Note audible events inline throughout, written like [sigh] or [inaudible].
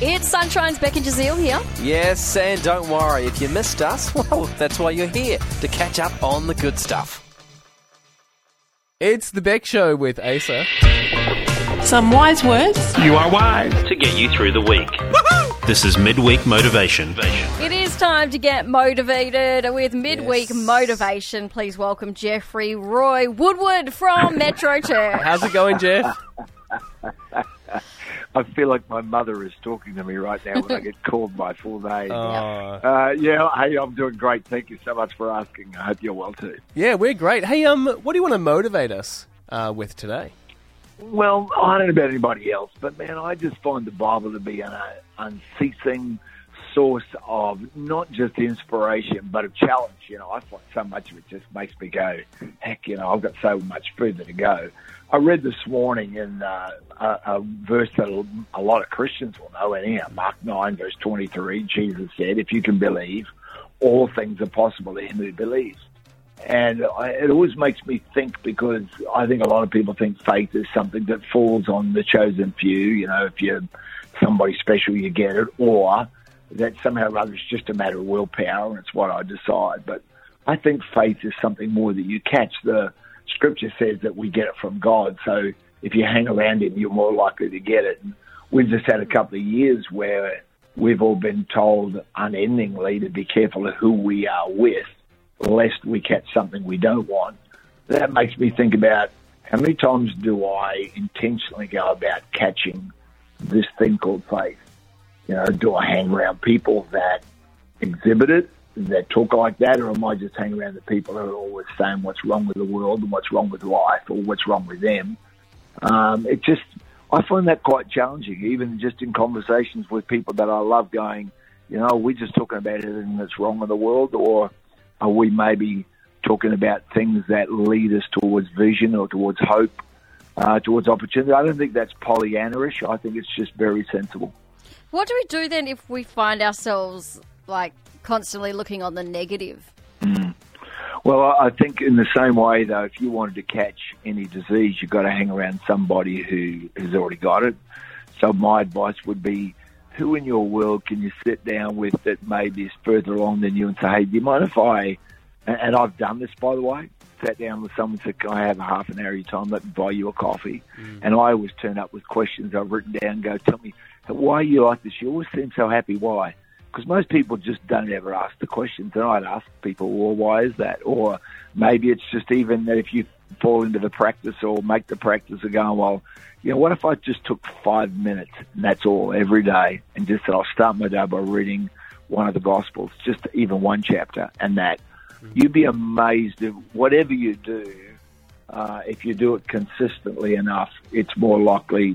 It's Sunshine's Becky Jazeel here. Yes, and don't worry, if you missed us, [laughs] well, that's why you're here, to catch up on the good stuff. It's the Beck Show with Asa. Some wise words. You are wise. to get you through the week. This is midweek motivation. It is time to get motivated with midweek Yes. motivation. Please welcome Geoffrey Roy Woodward from Metro Church. How's it going, Geoff? [laughs] I feel like my mother is talking to me right now when I [laughs] get called by full name. Uh, Uh, yeah, hey, I'm doing great. Thank you so much for asking. I hope you're well too. yeah, we're great. Hey, um, what do you want to motivate us uh, with today? Well, I don't know about anybody else, but man, I just find the Bible to be an uh, unceasing source of not just inspiration, but of challenge. You know, I find so much of it just makes me go, heck, you know, I've got so much further to go. I read this morning in uh, a, a verse that a lot of Christians will know anyhow, Mark 9, verse 23, Jesus said, if you can believe, all things are possible to him who believes. And I, it always makes me think because I think a lot of people think faith is something that falls on the chosen few. You know, if you're somebody special, you get it, or that somehow or other it's just a matter of willpower and it's what I decide. But I think faith is something more that you catch. The scripture says that we get it from God. So if you hang around Him, you're more likely to get it. And we've just had a couple of years where we've all been told unendingly to be careful of who we are with lest we catch something we don't want. That makes me think about how many times do I intentionally go about catching this thing called faith? You know, do I hang around people that exhibit it, that talk like that, or am I just hanging around the people who are always saying what's wrong with the world and what's wrong with life or what's wrong with them? Um, it just, I find that quite challenging, even just in conversations with people that I love going, you know, are we just talking about everything that's wrong in the world, or are we maybe talking about things that lead us towards vision or towards hope, uh, towards opportunity? I don't think that's Pollyanna-ish. I think it's just very sensible. What do we do then if we find ourselves like constantly looking on the negative? Hmm. Well, I I think in the same way, though, if you wanted to catch any disease, you've got to hang around somebody who has already got it. So my advice would be, who in your world can you sit down with that maybe is further along than you and say, hey, do you mind if I, and and I've done this, by the way, sat down with someone and said, can I have a half an hour of your time? Let me buy you a coffee. Hmm. And I always turn up with questions I've written down go, tell me, why are you like this? You always seem so happy. Why? because most people just don't ever ask the questions. And I'd ask people, well, why is that? Or maybe it's just even that if you fall into the practice or make the practice of going, well, you know, what if I just took five minutes and that's all every day and just said, I'll start my day by reading one of the Gospels, just even one chapter and that. Mm-hmm. You'd be amazed at whatever you do. Uh, if you do it consistently enough, it's more likely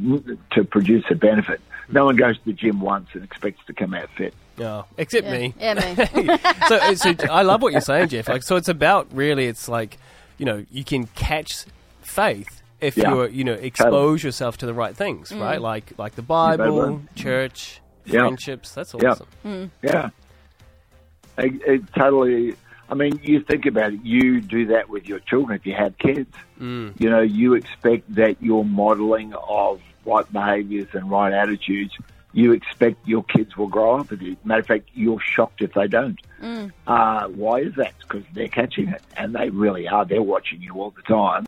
to produce a benefit. No one goes to the gym once and expects to come out fit. Oh, except Yeah, me. yeah, me. [laughs] so, so I love what you're saying, Geoff. Like, so it's about really, it's like, you know, you can catch faith if Yeah. you're, uh, you know, expose yourself to the right things, mm. right? Like, like the Bible, Bible. church, Yeah. friendships. That's Yeah. awesome. Mm. Yeah. It, it totally. I mean, you think about it. You do that with your children if you have kids. Mm. You know, you expect that your modeling of right behaviours and right attitudes. You expect your kids will grow up with you. Matter of fact, you're shocked if they don't. Uh, why is that? Because they're catching it, and they really are. They're watching you all the time.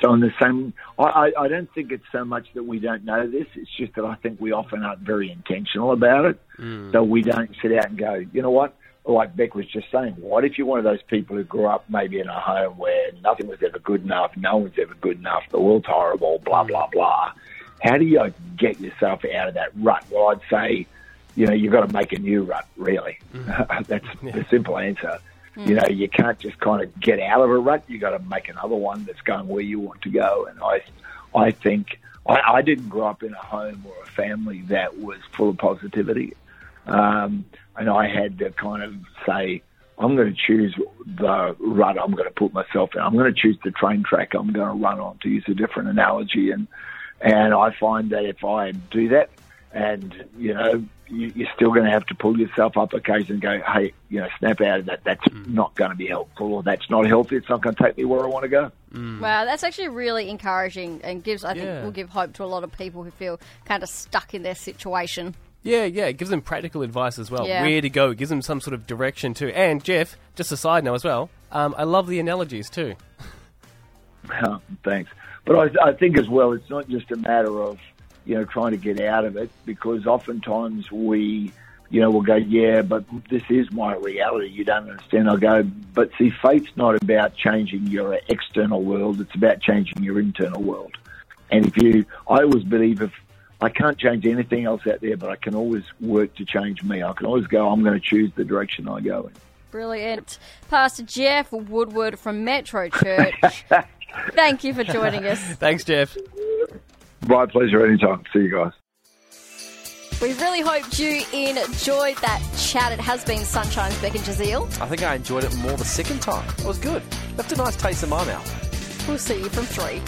So in the same, I, I, I don't think it's so much that we don't know this. It's just that I think we often aren't very intentional about it. So we don't sit out and go, you know what? Like Beck was just saying, what if you're one of those people who grew up maybe in a home where nothing was ever good enough, no one's ever good enough, the world's horrible, blah blah blah. How do you get yourself out of that rut? Well, I'd say, you know, you've got to make a new rut. Really, mm. [laughs] that's the simple answer. Hmm. You know, you can't just kind of get out of a rut. You've got to make another one that's going where you want to go. And I, I think I, I didn't grow up in a home or a family that was full of positivity, um, and I had to kind of say, I'm going to choose the rut I'm going to put myself in. I'm going to choose the train track I'm going to run on, to use a different analogy. And and I find that if I do that, and you know, you, you're still going to have to pull yourself up occasionally and go, hey, you know, snap out of that. That's not going to be helpful, or that's not healthy. It's not going to take me where I want to go. Wow, that's actually really encouraging and gives, I think, will give hope to a lot of people who feel kind of stuck in their situation. Yeah, yeah, it gives them practical advice as well. Yeah. Where to go, it gives them some sort of direction too. And Geoff, just a side note as well, um, I love the analogies too. [laughs] Thanks. But I, I think as well, it's not just a matter of, you know, trying to get out of it because oftentimes we, you know, we will go, yeah, but this is my reality. You don't understand. I'll go, but see, faith's not about changing your external world. It's about changing your internal world. And if you, I always believe if I can't change anything else out there, but I can always work to change me. I can always go, I'm going to choose the direction I go in. Brilliant. Pastor Geoff Woodward from Metro Church. [laughs] Thank you for joining us. Thanks, Geoff. My pleasure anytime. See you guys. We really hoped you enjoyed that chat. It has been Sunshine's Beck and Jazeel. I think I enjoyed it more the second time. It was good. Left a nice taste in my mouth. We'll see you from three.